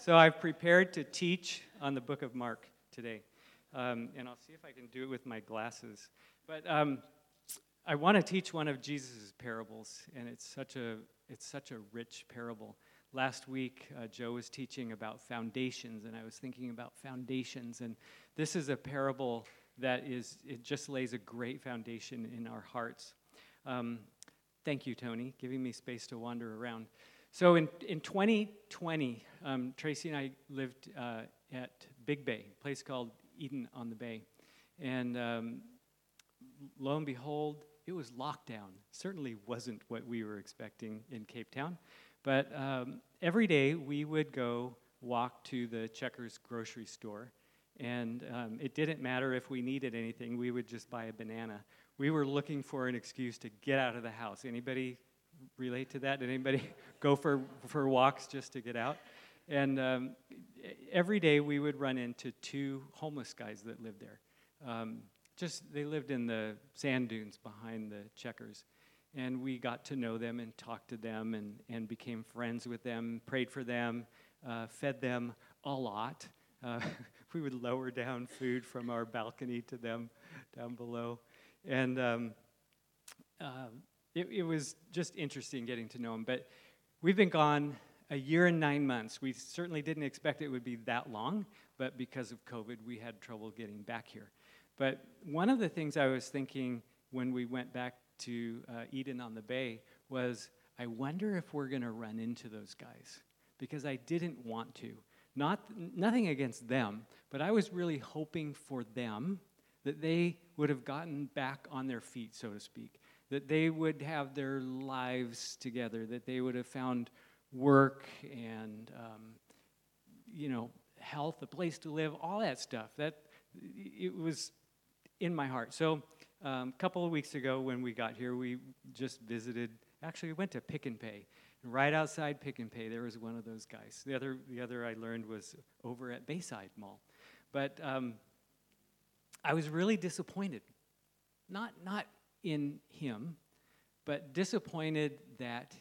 So I've prepared to teach on the book of Mark today. Um, and I'll see if I can do it with my glasses. But um, I want to teach one of Jesus' parables, and it's such a, it's such a rich parable. Last week, uh, Joe was teaching about foundations, and I was thinking about foundations. And this is a parable that is, it just lays a great foundation in our hearts. Um, thank you, Tony, giving me space to wander around. So in, in 2020, um, Tracy and I lived uh, at Big Bay, a place called Eden on the Bay. And um, lo and behold, it was lockdown. Certainly wasn't what we were expecting in Cape Town. But um, every day we would go walk to the Checkers grocery store. And um, it didn't matter if we needed anything, we would just buy a banana. We were looking for an excuse to get out of the house. Anybody relate to that? Did anybody go for, for walks just to get out? And um, every day we would run into two homeless guys that lived there. Um, just they lived in the sand dunes behind the checkers. And we got to know them and talked to them and, and became friends with them, prayed for them, uh, fed them a lot. Uh, we would lower down food from our balcony to them down below. And um, uh, it, it was just interesting getting to know him. But we've been gone a year and nine months. We certainly didn't expect it would be that long, but because of COVID, we had trouble getting back here. But one of the things I was thinking when we went back to uh, Eden on the Bay was I wonder if we're going to run into those guys because I didn't want to. Not, nothing against them, but I was really hoping for them that they would have gotten back on their feet, so to speak, that they would have their lives together, that they would have found work and um, you know health, a place to live, all that stuff. That it was in my heart. So um, a couple of weeks ago when we got here, we just visited. Actually, we went to Pick n Pay. And right outside Pick n Pay, there was one of those guys. The other, the other I learned was over at Bayside Mall. But um, I was really disappointed. Not, not in him, but disappointed that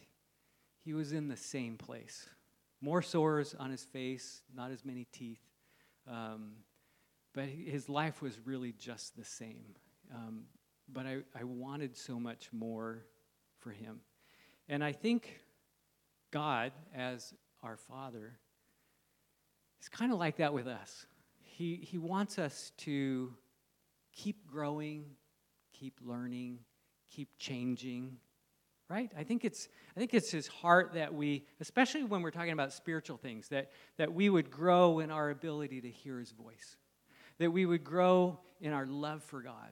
he was in the same place. More sores on his face, not as many teeth. Um, but his life was really just the same. Um, but I, I wanted so much more for him. And I think God, as our Father, is kind of like that with us. He, he wants us to keep growing, keep learning, keep changing, right? I think it's i think it's his heart that we especially when we're talking about spiritual things that that we would grow in our ability to hear his voice. That we would grow in our love for god.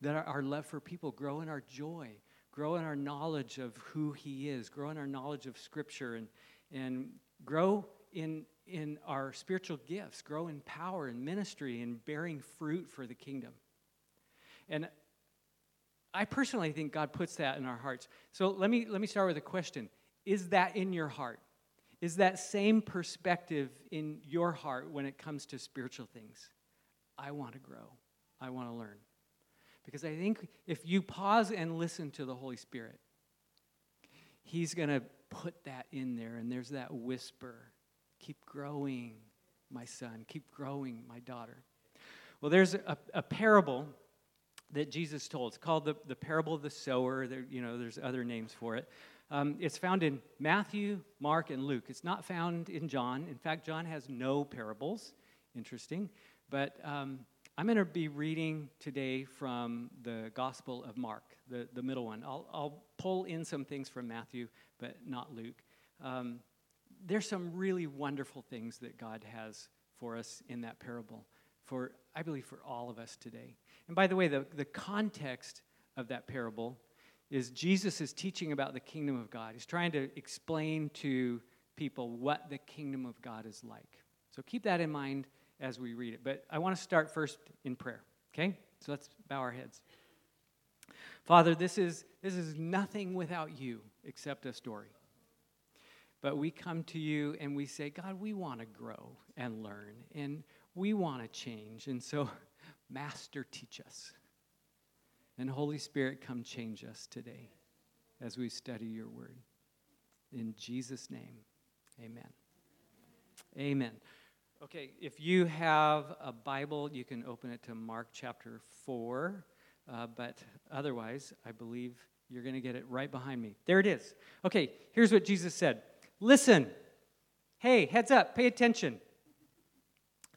That our, our love for people grow in our joy grow in our knowledge of who he is grow in our knowledge of scripture and and grow in in our spiritual gifts grow in power and ministry and bearing fruit for the kingdom. And I personally think God puts that in our hearts. So let me, let me start with a question Is that in your heart? Is that same perspective in your heart when it comes to spiritual things? I want to grow, I want to learn. Because I think if you pause and listen to the Holy Spirit, He's going to put that in there, and there's that whisper keep growing, my son, keep growing, my daughter. Well, there's a, a parable that Jesus told. It's called the, the parable of the sower. There, you know, there's other names for it. Um, it's found in Matthew, Mark, and Luke. It's not found in John. In fact, John has no parables. Interesting. But um, I'm going to be reading today from the Gospel of Mark, the, the middle one. I'll, I'll pull in some things from Matthew, but not Luke. Um, there's some really wonderful things that God has for us in that parable, for I believe for all of us today. And by the way, the, the context of that parable is Jesus is teaching about the kingdom of God. He's trying to explain to people what the kingdom of God is like. So keep that in mind as we read it. But I want to start first in prayer, okay? So let's bow our heads. Father, this is, this is nothing without you except a story. But we come to you and we say, God, we want to grow and learn, and we want to change. And so Master, teach us. And Holy Spirit, come change us today as we study your word. In Jesus' name, amen. Amen. Okay, if you have a Bible, you can open it to Mark chapter 4. Uh, but otherwise, I believe you're going to get it right behind me. There it is. Okay, here's what Jesus said Listen. Hey, heads up, pay attention.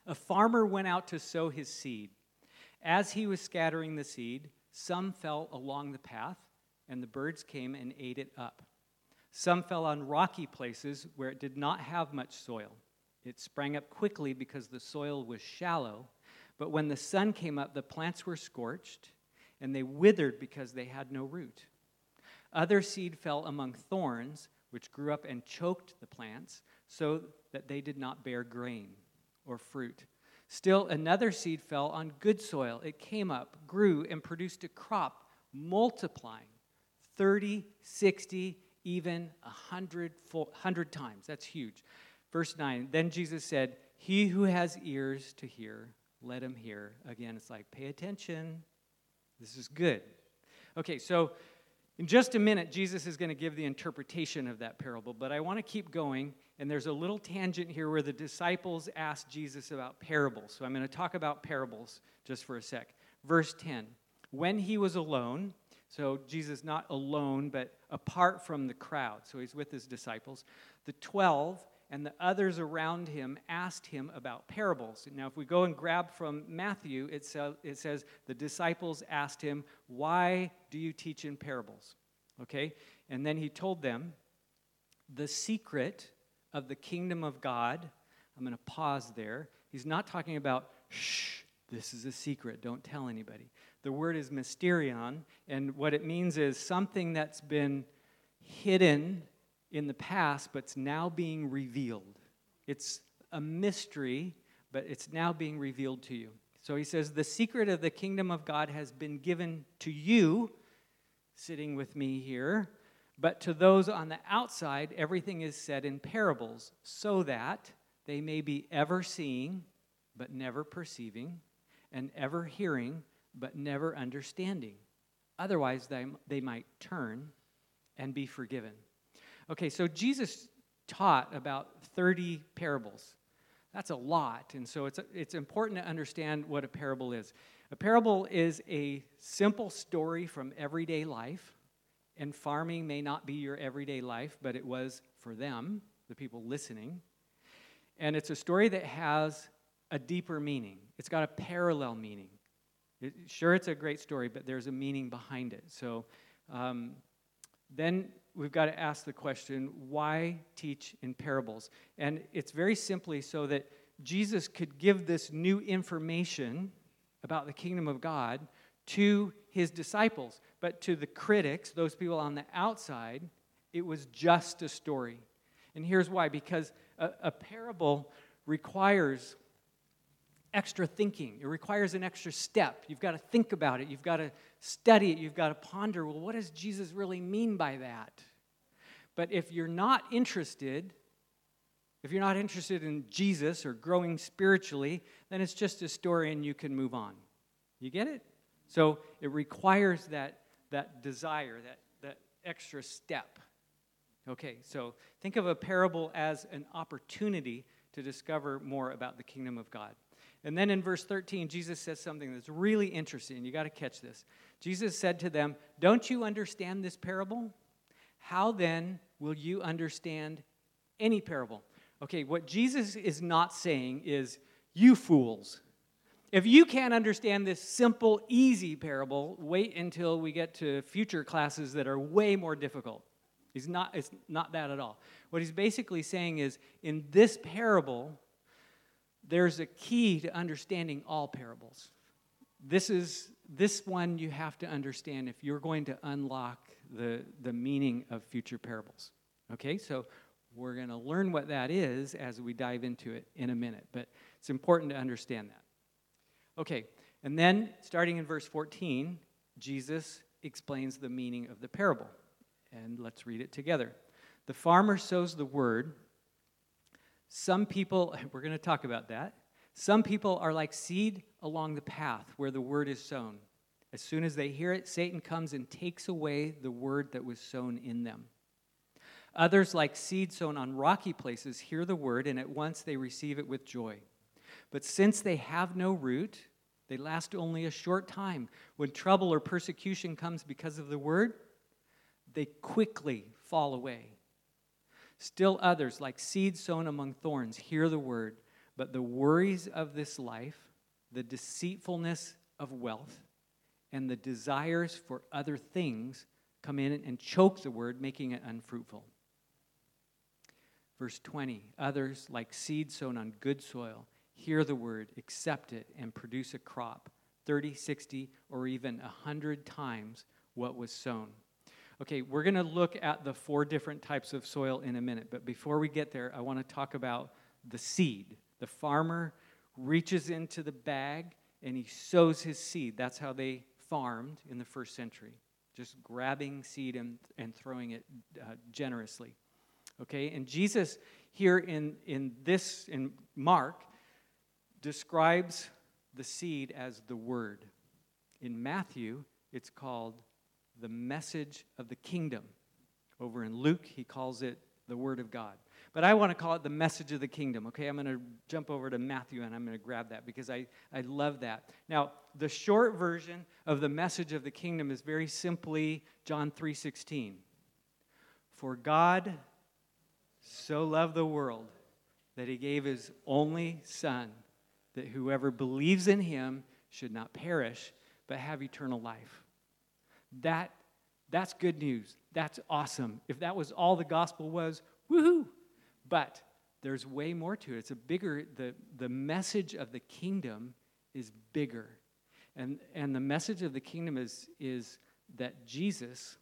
A farmer went out to sow his seed. As he was scattering the seed, some fell along the path, and the birds came and ate it up. Some fell on rocky places where it did not have much soil. It sprang up quickly because the soil was shallow, but when the sun came up, the plants were scorched, and they withered because they had no root. Other seed fell among thorns, which grew up and choked the plants, so that they did not bear grain or fruit. Still, another seed fell on good soil. It came up, grew, and produced a crop, multiplying 30, 60, even 100, 100 times. That's huge. Verse 9 Then Jesus said, He who has ears to hear, let him hear. Again, it's like, pay attention. This is good. Okay, so in just a minute, Jesus is going to give the interpretation of that parable, but I want to keep going. And there's a little tangent here where the disciples asked Jesus about parables. So I'm going to talk about parables just for a sec. Verse 10 When he was alone, so Jesus not alone, but apart from the crowd, so he's with his disciples, the 12 and the others around him asked him about parables. Now, if we go and grab from Matthew, it, sa- it says the disciples asked him, Why do you teach in parables? Okay? And then he told them, The secret of the kingdom of God. I'm going to pause there. He's not talking about, shh, this is a secret, don't tell anybody. The word is mysterion, and what it means is something that's been hidden in the past, but it's now being revealed. It's a mystery, but it's now being revealed to you. So he says, The secret of the kingdom of God has been given to you, sitting with me here, but to those on the outside, everything is said in parables, so that they may be ever seeing, but never perceiving, and ever hearing, but never understanding. Otherwise, they, they might turn and be forgiven. Okay, so Jesus taught about 30 parables. That's a lot. And so it's, it's important to understand what a parable is. A parable is a simple story from everyday life. And farming may not be your everyday life, but it was for them, the people listening. And it's a story that has a deeper meaning, it's got a parallel meaning. It, sure, it's a great story, but there's a meaning behind it. So um, then we've got to ask the question why teach in parables? And it's very simply so that Jesus could give this new information about the kingdom of God to his disciples. But to the critics, those people on the outside, it was just a story. And here's why because a, a parable requires extra thinking. It requires an extra step. You've got to think about it. You've got to study it. You've got to ponder well, what does Jesus really mean by that? But if you're not interested, if you're not interested in Jesus or growing spiritually, then it's just a story and you can move on. You get it? So it requires that, that desire, that, that extra step. Okay, so think of a parable as an opportunity to discover more about the kingdom of God. And then in verse 13, Jesus says something that's really interesting. You got to catch this. Jesus said to them, Don't you understand this parable? How then will you understand any parable? Okay, what Jesus is not saying is, You fools. If you can't understand this simple, easy parable, wait until we get to future classes that are way more difficult. He's not, it's not that at all. What he's basically saying is, in this parable, there's a key to understanding all parables. This is this one you have to understand if you're going to unlock the, the meaning of future parables. Okay, so we're going to learn what that is as we dive into it in a minute, but it's important to understand that. Okay, and then starting in verse 14, Jesus explains the meaning of the parable. And let's read it together. The farmer sows the word. Some people, we're going to talk about that. Some people are like seed along the path where the word is sown. As soon as they hear it, Satan comes and takes away the word that was sown in them. Others, like seed sown on rocky places, hear the word, and at once they receive it with joy. But since they have no root, they last only a short time. When trouble or persecution comes because of the word, they quickly fall away. Still others, like seed sown among thorns, hear the word, but the worries of this life, the deceitfulness of wealth, and the desires for other things come in and choke the word, making it unfruitful. Verse 20 Others, like seed sown on good soil, hear the word, accept it, and produce a crop 30, 60, or even 100 times what was sown. Okay, we're going to look at the four different types of soil in a minute, but before we get there, I want to talk about the seed. The farmer reaches into the bag and he sows his seed. That's how they farmed in the first century, just grabbing seed and, and throwing it uh, generously. Okay, and Jesus here in, in this, in Mark, describes the seed as the word. In Matthew, it's called the message of the kingdom. Over in Luke, he calls it the word of God. But I want to call it the message of the kingdom. Okay, I'm going to jump over to Matthew and I'm going to grab that because I, I love that. Now, the short version of the message of the kingdom is very simply John 3:16. For God so loved the world that he gave his only son that whoever believes in him should not perish but have eternal life. That that's good news. That's awesome. If that was all the gospel was, woohoo! But there's way more to it. It's a bigger, the, the message of the kingdom is bigger. And, and the message of the kingdom is, is that Jesus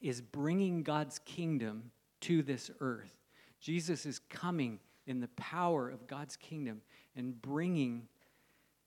is bringing God's kingdom to this earth. Jesus is coming in the power of God's kingdom and bringing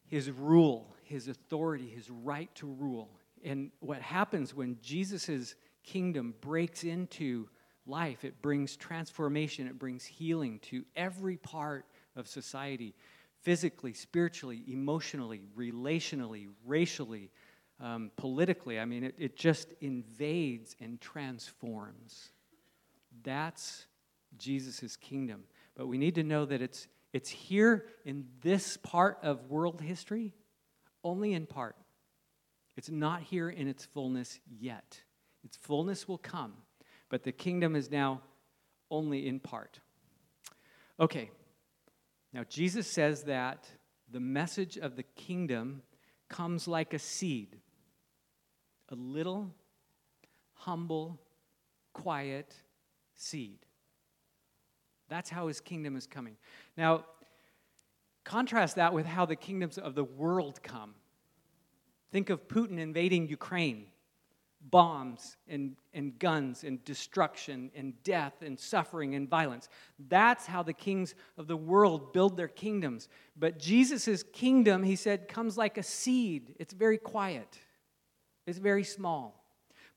his rule, his authority, his right to rule. And what happens when Jesus' kingdom breaks into life, it brings transformation, it brings healing to every part of society physically, spiritually, emotionally, relationally, racially, um, politically. I mean, it, it just invades and transforms. That's Jesus' kingdom. But we need to know that it's, it's here in this part of world history, only in part. It's not here in its fullness yet. Its fullness will come, but the kingdom is now only in part. Okay, now Jesus says that the message of the kingdom comes like a seed, a little, humble, quiet seed. That's how his kingdom is coming. Now, contrast that with how the kingdoms of the world come. Think of Putin invading Ukraine bombs and, and guns and destruction and death and suffering and violence. That's how the kings of the world build their kingdoms. But Jesus' kingdom, he said, comes like a seed. It's very quiet, it's very small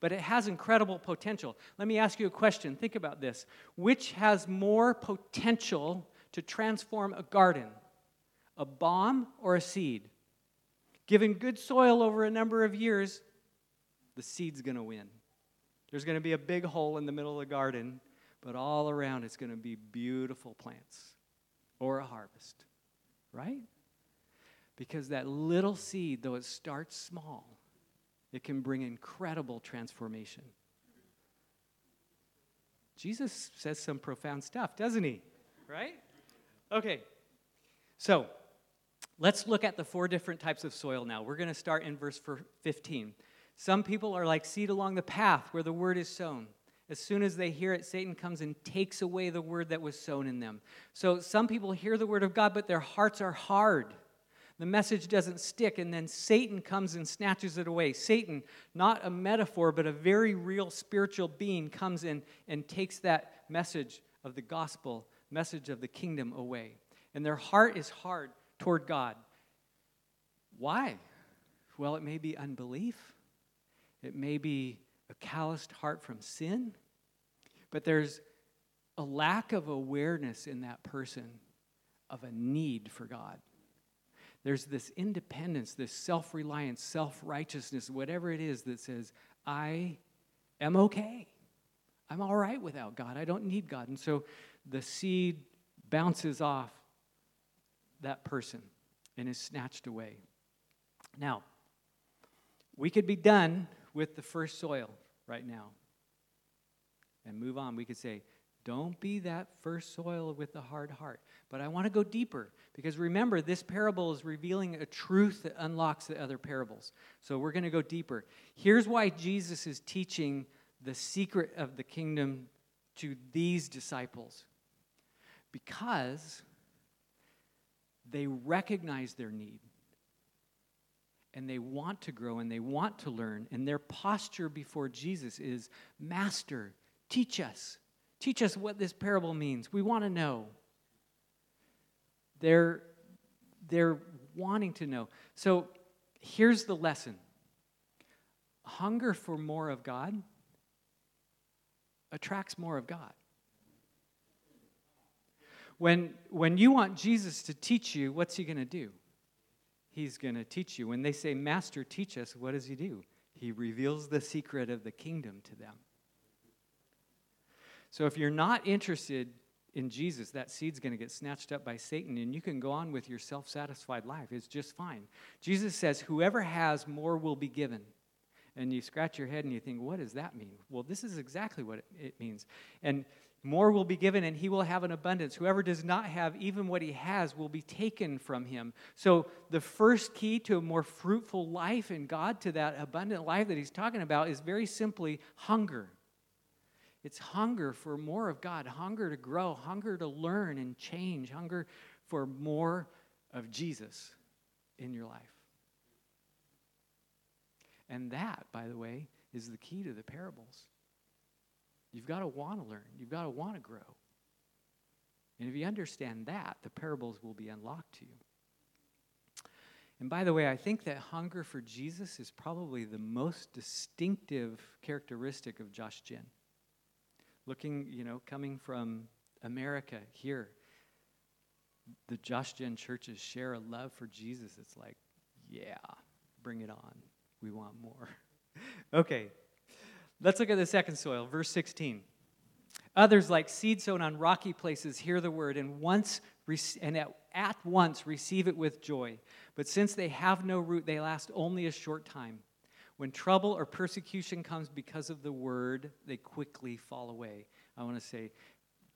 but it has incredible potential. Let me ask you a question. Think about this. Which has more potential to transform a garden, a bomb or a seed? Given good soil over a number of years, the seed's going to win. There's going to be a big hole in the middle of the garden, but all around it's going to be beautiful plants or a harvest, right? Because that little seed, though it starts small, it can bring incredible transformation. Jesus says some profound stuff, doesn't he? Right? Okay. So, let's look at the four different types of soil now. We're going to start in verse 15. Some people are like seed along the path where the word is sown. As soon as they hear it, Satan comes and takes away the word that was sown in them. So some people hear the word of God, but their hearts are hard the message doesn't stick, and then Satan comes and snatches it away. Satan, not a metaphor, but a very real spiritual being, comes in and takes that message of the gospel, message of the kingdom away. And their heart is hard toward God. Why? Well, it may be unbelief, it may be a calloused heart from sin, but there's a lack of awareness in that person of a need for God there's this independence, this self reliance, self righteousness, whatever it is that says, I am okay. I'm all right without God. I don't need God. And so the seed bounces off that person and is snatched away. Now, we could be done with the first soil right now and move on. We could say, don't be that first soil with the hard heart. But I want to go deeper because remember, this parable is revealing a truth that unlocks the other parables. So we're going to go deeper. Here's why Jesus is teaching the secret of the kingdom to these disciples because they recognize their need and they want to grow and they want to learn. And their posture before Jesus is Master, teach us. Teach us what this parable means. We want to know. They're, they're wanting to know. So here's the lesson hunger for more of God attracts more of God. When, when you want Jesus to teach you, what's he going to do? He's going to teach you. When they say, Master, teach us, what does he do? He reveals the secret of the kingdom to them. So if you're not interested in Jesus, that seed's going to get snatched up by Satan, and you can go on with your self satisfied life. It's just fine. Jesus says, Whoever has, more will be given. And you scratch your head and you think, What does that mean? Well, this is exactly what it means. And more will be given, and he will have an abundance. Whoever does not have, even what he has, will be taken from him. So, the first key to a more fruitful life in God, to that abundant life that he's talking about, is very simply hunger. It's hunger for more of God, hunger to grow, hunger to learn and change, hunger for more of Jesus in your life. And that, by the way, is the key to the parables. You've got to want to learn, you've got to want to grow. And if you understand that, the parables will be unlocked to you. And by the way, I think that hunger for Jesus is probably the most distinctive characteristic of Josh Gen. Looking, you know, coming from America here, the Josh Gen churches share a love for Jesus. It's like, yeah, bring it on. We want more. okay, Let's look at the second soil, verse 16. Others, like seed sown on rocky places, hear the word and once and at, at once receive it with joy. But since they have no root, they last only a short time. When trouble or persecution comes because of the word, they quickly fall away. I want to say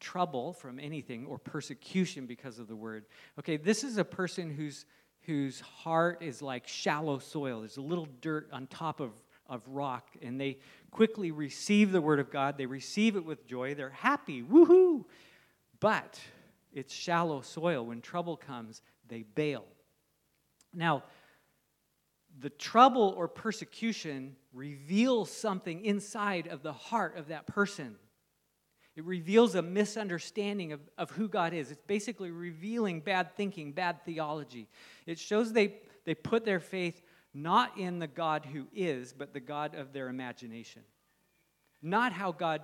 trouble from anything or persecution because of the word. Okay, this is a person whose whose heart is like shallow soil. There's a little dirt on top of of rock, and they quickly receive the word of God. They receive it with joy. They're happy, woohoo! But it's shallow soil. When trouble comes, they bail. Now, the trouble or persecution reveals something inside of the heart of that person. It reveals a misunderstanding of, of who God is. It's basically revealing bad thinking, bad theology. It shows they, they put their faith not in the God who is, but the God of their imagination. Not how God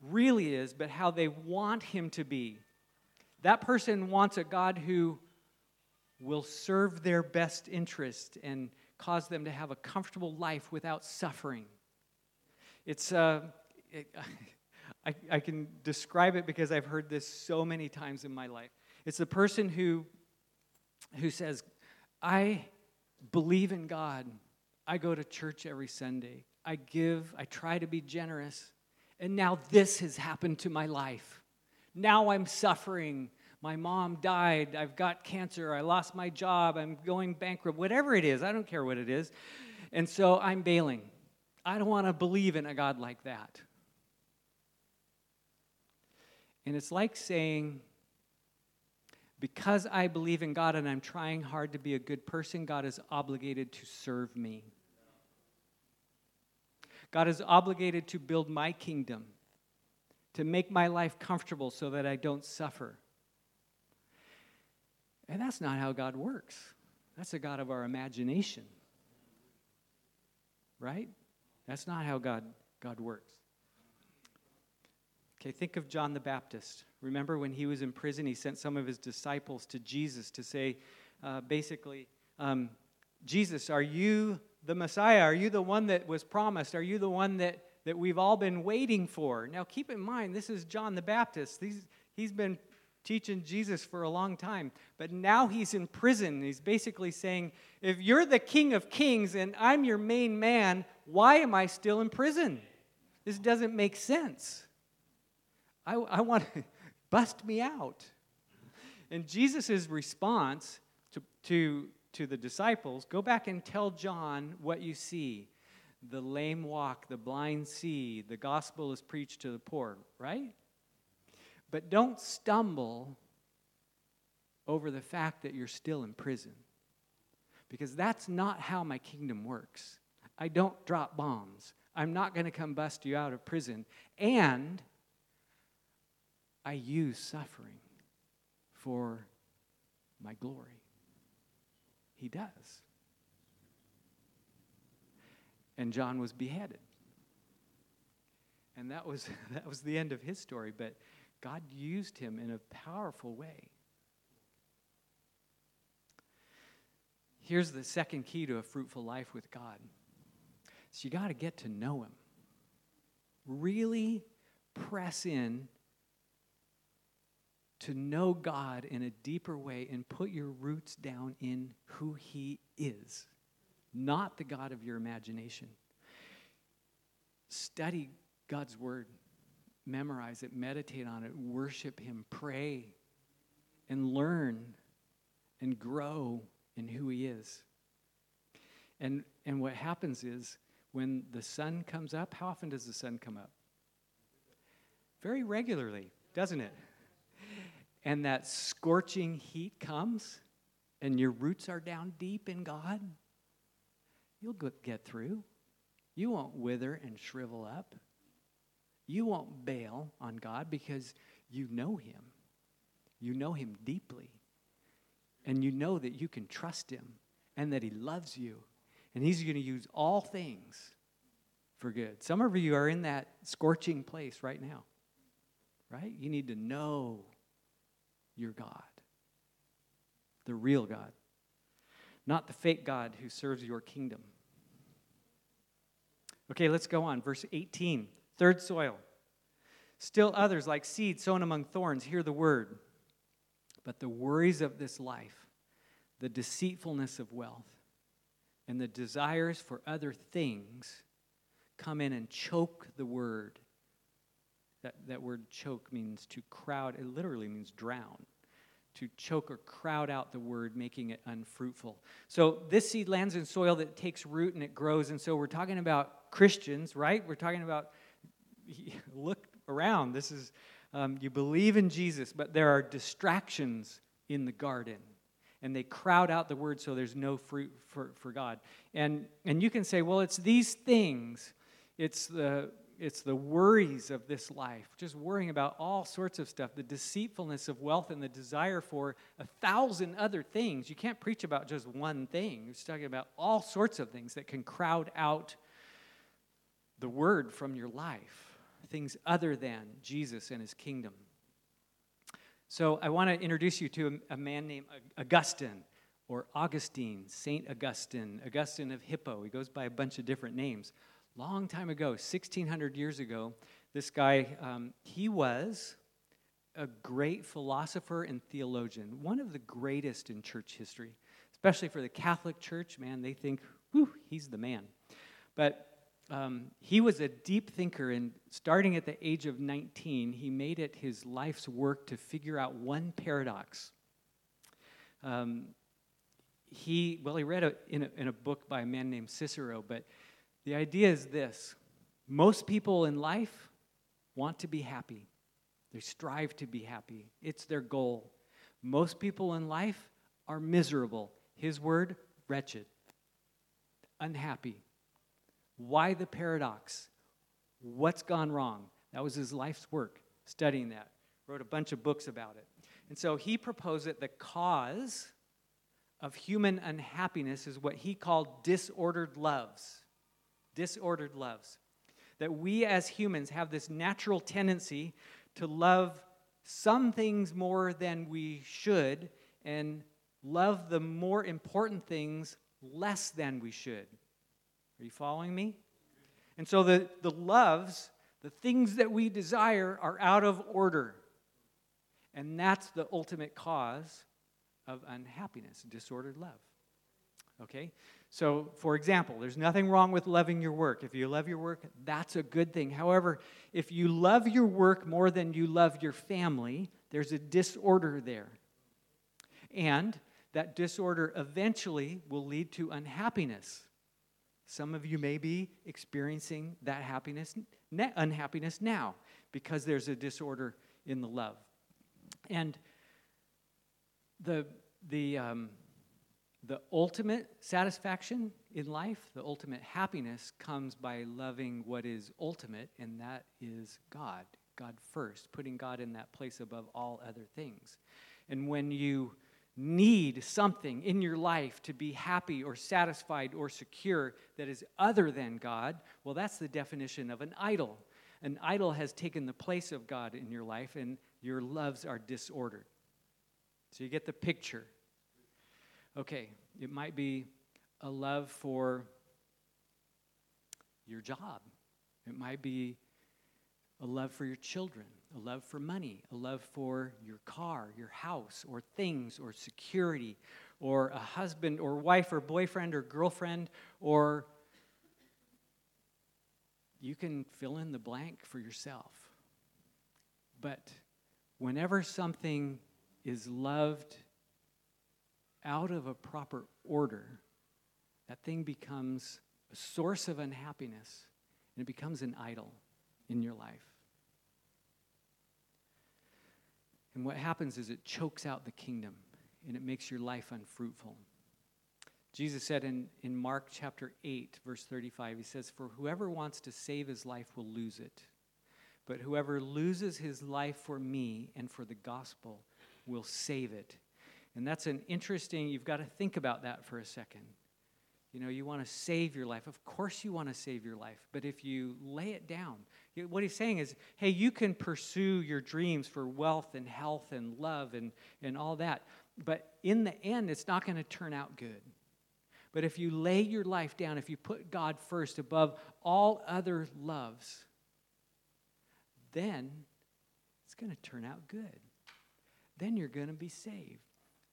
really is, but how they want him to be. That person wants a God who will serve their best interest and cause them to have a comfortable life without suffering. It's, uh, it, I, I can describe it because I've heard this so many times in my life. It's the person who, who says, I believe in God. I go to church every Sunday. I give, I try to be generous. And now this has happened to my life. Now I'm suffering. My mom died. I've got cancer. I lost my job. I'm going bankrupt. Whatever it is, I don't care what it is. And so I'm bailing. I don't want to believe in a God like that. And it's like saying, because I believe in God and I'm trying hard to be a good person, God is obligated to serve me. God is obligated to build my kingdom, to make my life comfortable so that I don't suffer. And that's not how God works. That's a God of our imagination. Right? That's not how God, God works. Okay, think of John the Baptist. Remember when he was in prison, he sent some of his disciples to Jesus to say, uh, basically, um, Jesus, are you the Messiah? Are you the one that was promised? Are you the one that, that we've all been waiting for. Now, keep in mind, this is John the Baptist. He's, he's been teaching Jesus for a long time, but now he's in prison. He's basically saying, If you're the King of Kings and I'm your main man, why am I still in prison? This doesn't make sense. I, I want to bust me out. And Jesus' response to, to, to the disciples go back and tell John what you see. The lame walk, the blind see, the gospel is preached to the poor, right? But don't stumble over the fact that you're still in prison. Because that's not how my kingdom works. I don't drop bombs. I'm not going to come bust you out of prison. And I use suffering for my glory. He does. And John was beheaded. And that was, that was the end of his story, but God used him in a powerful way. Here's the second key to a fruitful life with God. So you got to get to know him. Really press in to know God in a deeper way and put your roots down in who He is, not the God of your imagination. Study God's Word, memorize it, meditate on it, worship Him, pray, and learn and grow in who He is. And, and what happens is when the sun comes up, how often does the sun come up? Very regularly, doesn't it? And that scorching heat comes and your roots are down deep in God, you'll get through. You won't wither and shrivel up. You won't bail on God because you know Him. You know Him deeply. And you know that you can trust Him and that He loves you. And He's going to use all things for good. Some of you are in that scorching place right now, right? You need to know your God, the real God, not the fake God who serves your kingdom. Okay, let's go on. Verse 18 third soil. Still others, like seed sown among thorns, hear the word. But the worries of this life, the deceitfulness of wealth, and the desires for other things come in and choke the word that, that word choke means to crowd, it literally means drown. To choke or crowd out the word, making it unfruitful. So this seed lands in soil that takes root and it grows. And so we're talking about Christians, right? We're talking about, look around. This is, um, you believe in Jesus, but there are distractions in the garden and they crowd out the word so there's no fruit for, for God. And, and you can say, well, it's these things. It's the it's the worries of this life, just worrying about all sorts of stuff, the deceitfulness of wealth and the desire for a thousand other things. You can't preach about just one thing. You're talking about all sorts of things that can crowd out the word from your life, things other than Jesus and his kingdom. So I want to introduce you to a, man named Augustine or Augustine, Saint Augustine, Augustine of Hippo. He goes by a bunch of different names long time ago, 1600 years ago, this guy, um, he was a great philosopher and theologian, one of the greatest in church history, especially for the Catholic Church. Man, they think, whew, he's the man. But um, he was a deep thinker, and starting at the age of 19, he made it his life's work to figure out one paradox. Um, he, well, he read a, in, a, in a book by a man named Cicero, but the idea is this most people in life want to be happy, they strive to be happy, it's their goal. Most people in life are miserable. His word, wretched, unhappy. Why the paradox? What's gone wrong? That was his life's work, studying that. Wrote a bunch of books about it. And so he proposed that the cause of human unhappiness is what he called disordered loves disordered loves. That we as humans have this natural tendency to love some things more than we should and love the more important things less than we should. Are you following me? And so the, the loves, the things that we desire, are out of order. And that's the ultimate cause of unhappiness, disordered love. Okay? So, for example, there's nothing wrong with loving your work. If you love your work, that's a good thing. However, if you love your work more than you love your family, there's a disorder there. And that disorder eventually will lead to unhappiness. Some of you may be experiencing that happiness, unhappiness now because there's a disorder in the love. And the, the, um, the ultimate satisfaction in life, the ultimate happiness, comes by loving what is ultimate, and that is God. God first, putting God in that place above all other things. And when you need something in your life to be happy or satisfied or secure that is other than God, well, that's the definition of an idol. An idol has taken the place of God in your life, and your loves are disordered. So you get the picture. Okay, it might be a love for your job, it might be a love for your children, a love for money, a love for your car, your house, or things, or security, or a husband, or wife, or boyfriend, or girlfriend, or you can fill in the blank for yourself. But whenever something is loved out of a proper order, that thing becomes a source of unhappiness and it becomes an idol in your life. And what happens is it chokes out the kingdom and it makes your life unfruitful. Jesus said in, in Mark chapter 8, verse 35, He says, For whoever wants to save his life will lose it. But whoever loses his life for me and for the gospel will save it. And that's an interesting, you've got to think about that for a second. You know, you want to save your life. Of course, you want to save your life. But if you lay it down, what he's saying is, hey, you can pursue your dreams for wealth and health and love and, and all that. But in the end, it's not going to turn out good. But if you lay your life down, if you put God first above all other loves, then it's going to turn out good. Then you're going to be saved.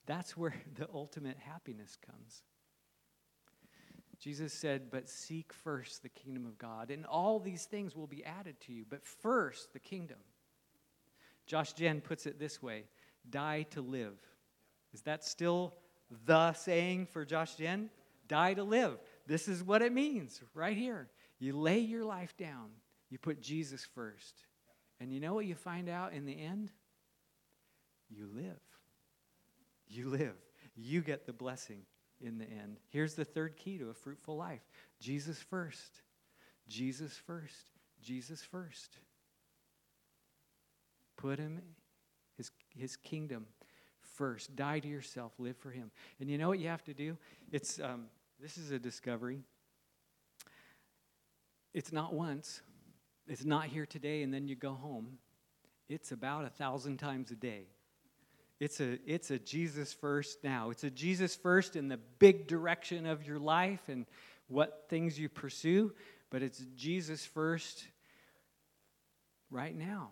That's where the ultimate happiness comes. Jesus said, But seek first the kingdom of God, and all these things will be added to you. But first, the kingdom. Josh Gen puts it this way die to live. Is that still the saying for Josh Gen? Die to live. This is what it means right here. You lay your life down, you put Jesus first. And you know what you find out in the end? You live. You live. You get the blessing in the end. Here's the third key to a fruitful life Jesus first. Jesus first. Jesus first. Put him, his, his kingdom first. Die to yourself. Live for him. And you know what you have to do? It's, um, this is a discovery. It's not once, it's not here today and then you go home. It's about a thousand times a day. It's a, it's a Jesus first now. It's a Jesus first in the big direction of your life and what things you pursue, but it's Jesus first right now.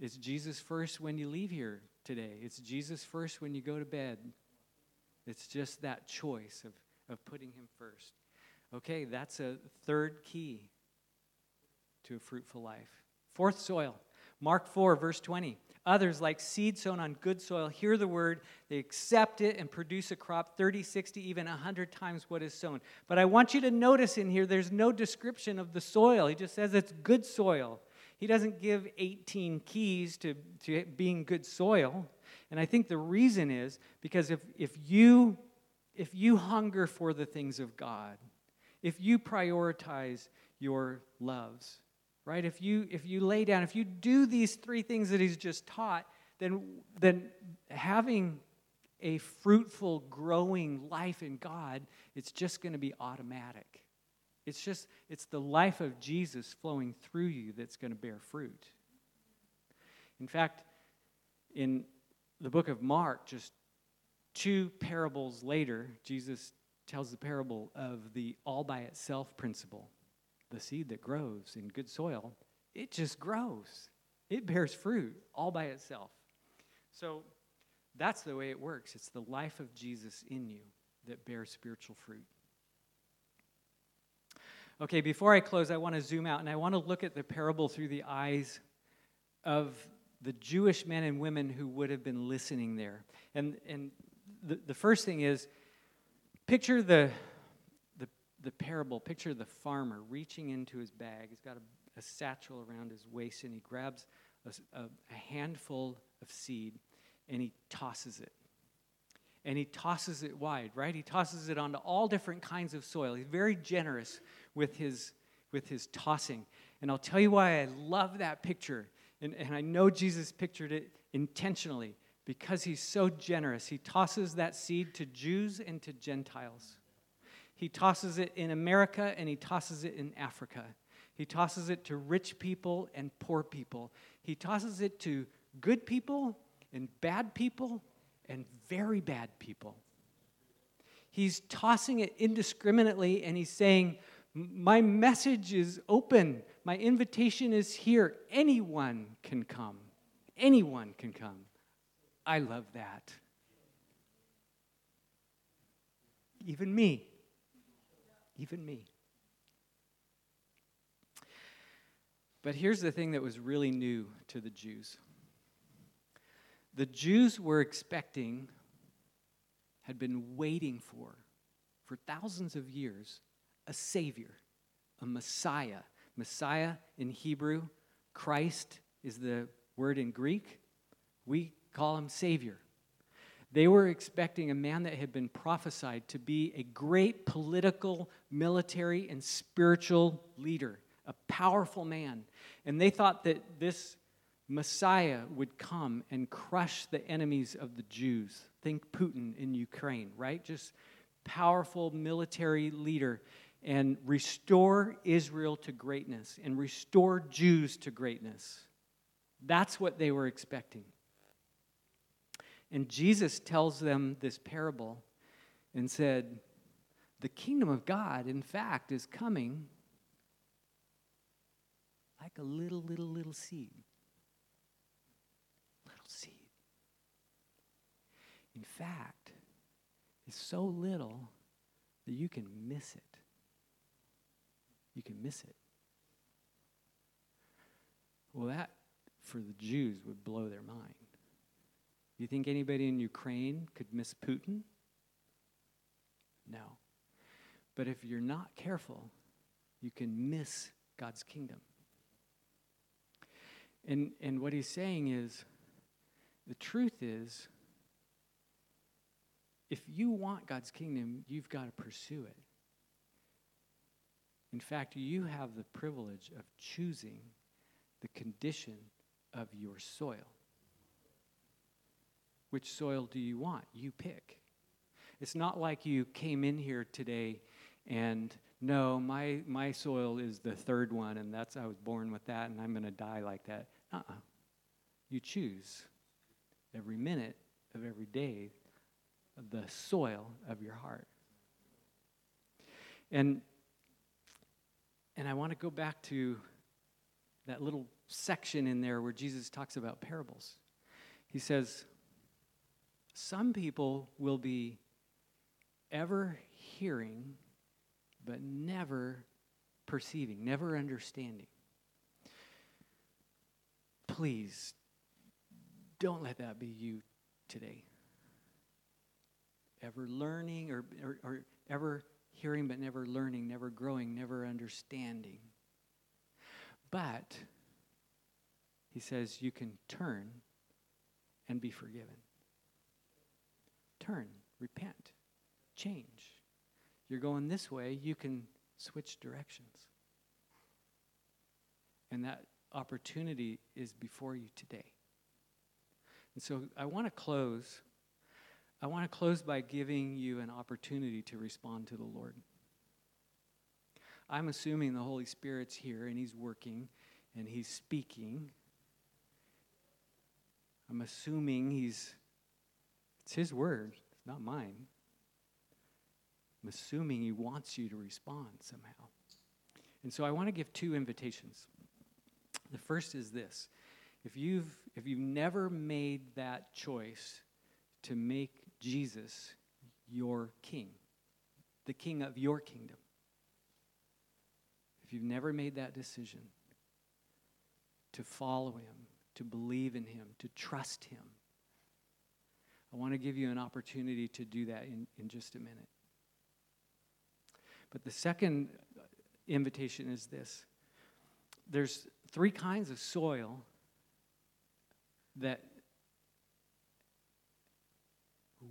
It's Jesus first when you leave here today. It's Jesus first when you go to bed. It's just that choice of, of putting Him first. Okay, that's a third key to a fruitful life. Fourth soil, Mark 4, verse 20. Others, like seed sown on good soil, hear the word, they accept it and produce a crop 30, 60, even 100 times what is sown. But I want you to notice in here, there's no description of the soil. He just says it's good soil. He doesn't give 18 keys to, to being good soil. And I think the reason is because if, if, you, if you hunger for the things of God, if you prioritize your loves, right? If you if you lay down, if you do these three things that he's just taught, then then having a fruitful, growing life in God, it's just going to be automatic. It's just it's the life of Jesus flowing through you that's going to bear fruit. In fact, in the book of Mark, just two parables later, Jesus tells the parable of the all by itself principle. The seed that grows in good soil, it just grows. It bears fruit all by itself. So that's the way it works. It's the life of Jesus in you that bears spiritual fruit. Okay, before I close, I want to zoom out and I want to look at the parable through the eyes of the Jewish men and women who would have been listening there. And, and the, the first thing is picture the, the, parable, picture of the farmer reaching into his bag. He's got a, a satchel around his waist and he grabs a, a, a handful of seed and he tosses it and he tosses it wide, right? He tosses it onto all different kinds of soil. He's very generous with his, with his tossing. And I'll tell you why I love that picture. And, and I know Jesus pictured it intentionally because he's so generous. He tosses that seed to Jews and to Gentiles. He tosses it in America and he tosses it in Africa. He tosses it to rich people and poor people. He tosses it to good people and bad people and very bad people. He's tossing it indiscriminately and he's saying, My message is open. My invitation is here. Anyone can come. Anyone can come. I love that. Even me. Even me. But here's the thing that was really new to the Jews the Jews were expecting, had been waiting for, for thousands of years, a Savior, a Messiah. Messiah in Hebrew, Christ is the word in Greek. We call him Savior. They were expecting a man that had been prophesied to be a great political, military, and spiritual leader, a powerful man. And they thought that this Messiah would come and crush the enemies of the Jews. Think Putin in Ukraine, right? Just powerful military leader and restore Israel to greatness and restore Jews to greatness. That's what they were expecting. And Jesus tells them this parable and said, The kingdom of God, in fact, is coming like a little, little, little seed. Little seed. In fact, is so little that you can miss it. You can miss it. Well, that for the Jews would blow their mind. You think anybody in Ukraine could miss Putin? No. But if you're not careful, you can miss God's kingdom. And, and what he's saying is the truth is if you want God's kingdom, you've got to pursue it. In fact, you have the privilege of choosing the condition of your soil. Which soil do you want? You pick. It's not like you came in here today and no, my, my soil is the third one, and that's I was born with that, and I'm going to die like that. Uh uh-uh. uh You choose every minute of every day the soil of your heart. And, and I want to go back to that little section in there where Jesus talks about parables. He says, Some people will be ever hearing, but never perceiving, never understanding. Please don't let that be you today ever learning or, or, or ever hearing but never learning, never growing, never understanding. But, he says, you can turn and be forgiven. Turn, repent, change. You're going this way, you can switch directions. And that opportunity is before you today. And so I want to close I want to close by giving you an opportunity to respond to the Lord. I'm assuming the Holy Spirit's here and He's working and He's speaking. I'm assuming He's, it's His word, it's not mine. I'm assuming He wants you to respond somehow. And so I want to give two invitations. The first is this if you've, if you've never made that choice to make Jesus your king, the king of your kingdom, if you've never made that decision to follow him, to believe in him, to trust him, I want to give you an opportunity to do that in, in just a minute. But the second invitation is this there's three kinds of soil that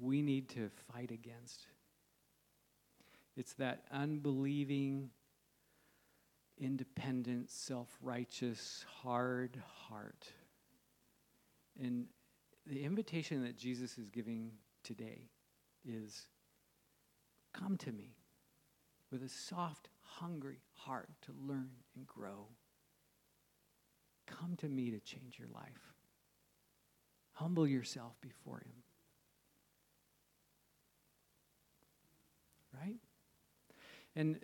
we need to fight against. It's that unbelieving, independent, self righteous, hard heart. And the invitation that Jesus is giving today is come to me with a soft, hungry heart to learn and grow. Come to me to change your life. Humble yourself before Him. Right? And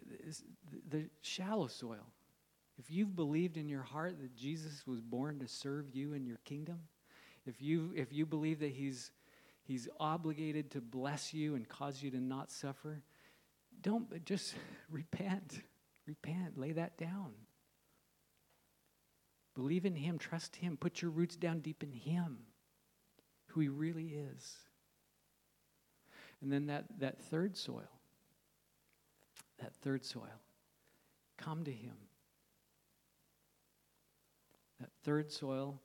the shallow soil, if you've believed in your heart that Jesus was born to serve you in your kingdom, if you, if you believe that he's, he's obligated to bless you and cause you to not suffer, don't just repent. Repent. Lay that down. Believe in Him. Trust Him. Put your roots down deep in Him, who He really is. And then that, that third soil, that third soil, come to Him. That third soil,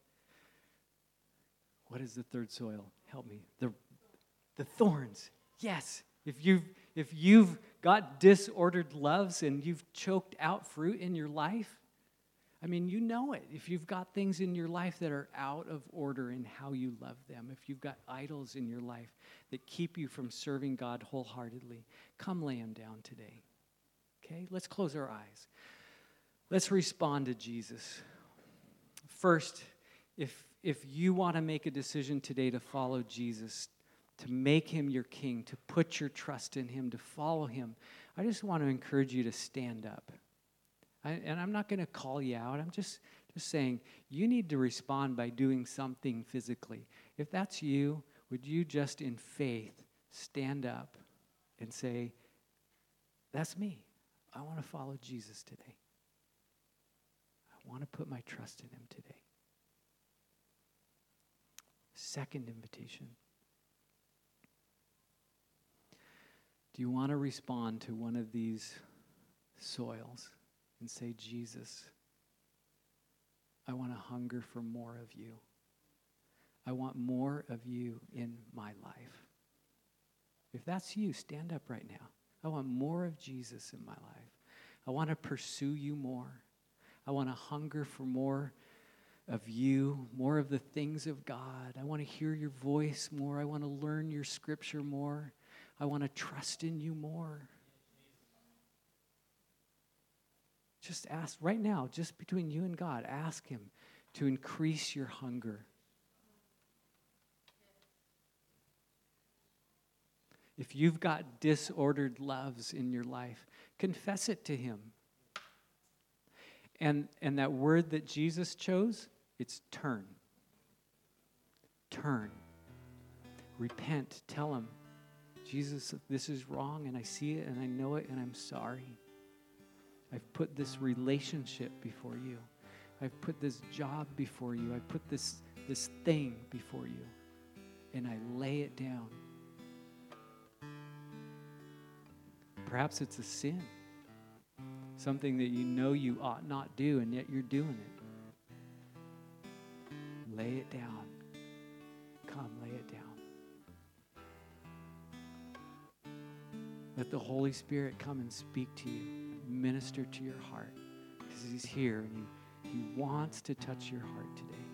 what is the third soil? Help me. The, the thorns. Yes. If you've, if you've got disordered loves and you've choked out fruit in your life, I mean, you know it. If you've got things in your life that are out of order in how you love them, if you've got idols in your life that keep you from serving God wholeheartedly, come lay them down today. Okay? Let's close our eyes. Let's respond to Jesus. First, if, if you want to make a decision today to follow Jesus, to make him your king, to put your trust in him, to follow him, I just want to encourage you to stand up. I, and I'm not going to call you out. I'm just, just saying you need to respond by doing something physically. If that's you, would you just in faith stand up and say, That's me. I want to follow Jesus today. I want to put my trust in him today. Second invitation. Do you want to respond to one of these soils and say, Jesus, I want to hunger for more of you? I want more of you in my life. If that's you, stand up right now. I want more of Jesus in my life. I want to pursue you more. I want to hunger for more of you, more of the things of God. I want to hear your voice more. I want to learn your scripture more. I want to trust in you more. Just ask right now, just between you and God, ask Him to increase your hunger. If you've got disordered loves in your life, confess it to Him. And, and that word that Jesus chose, it's turn. Turn. Repent. Tell Him, Jesus, this is wrong and I see it and I know it and I'm sorry. I've put this relationship before you. I've put this job before you. I put this, this thing before you. And I lay it down. Perhaps it's a sin, something that you know you ought not do, and yet you're doing it. Lay it down. Come, lay it down. Let the Holy Spirit come and speak to you, minister to your heart, because He's here and he, he wants to touch your heart today.